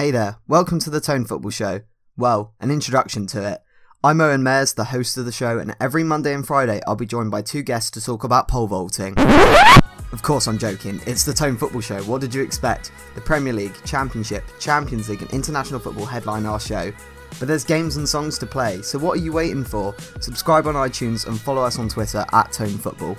Hey there, welcome to the Tone Football Show. Well, an introduction to it. I'm Owen Mayers, the host of the show, and every Monday and Friday I'll be joined by two guests to talk about pole vaulting. Of course, I'm joking. It's the Tone Football Show. What did you expect? The Premier League, Championship, Champions League, and International Football headline our show. But there's games and songs to play, so what are you waiting for? Subscribe on iTunes and follow us on Twitter at Tone Football.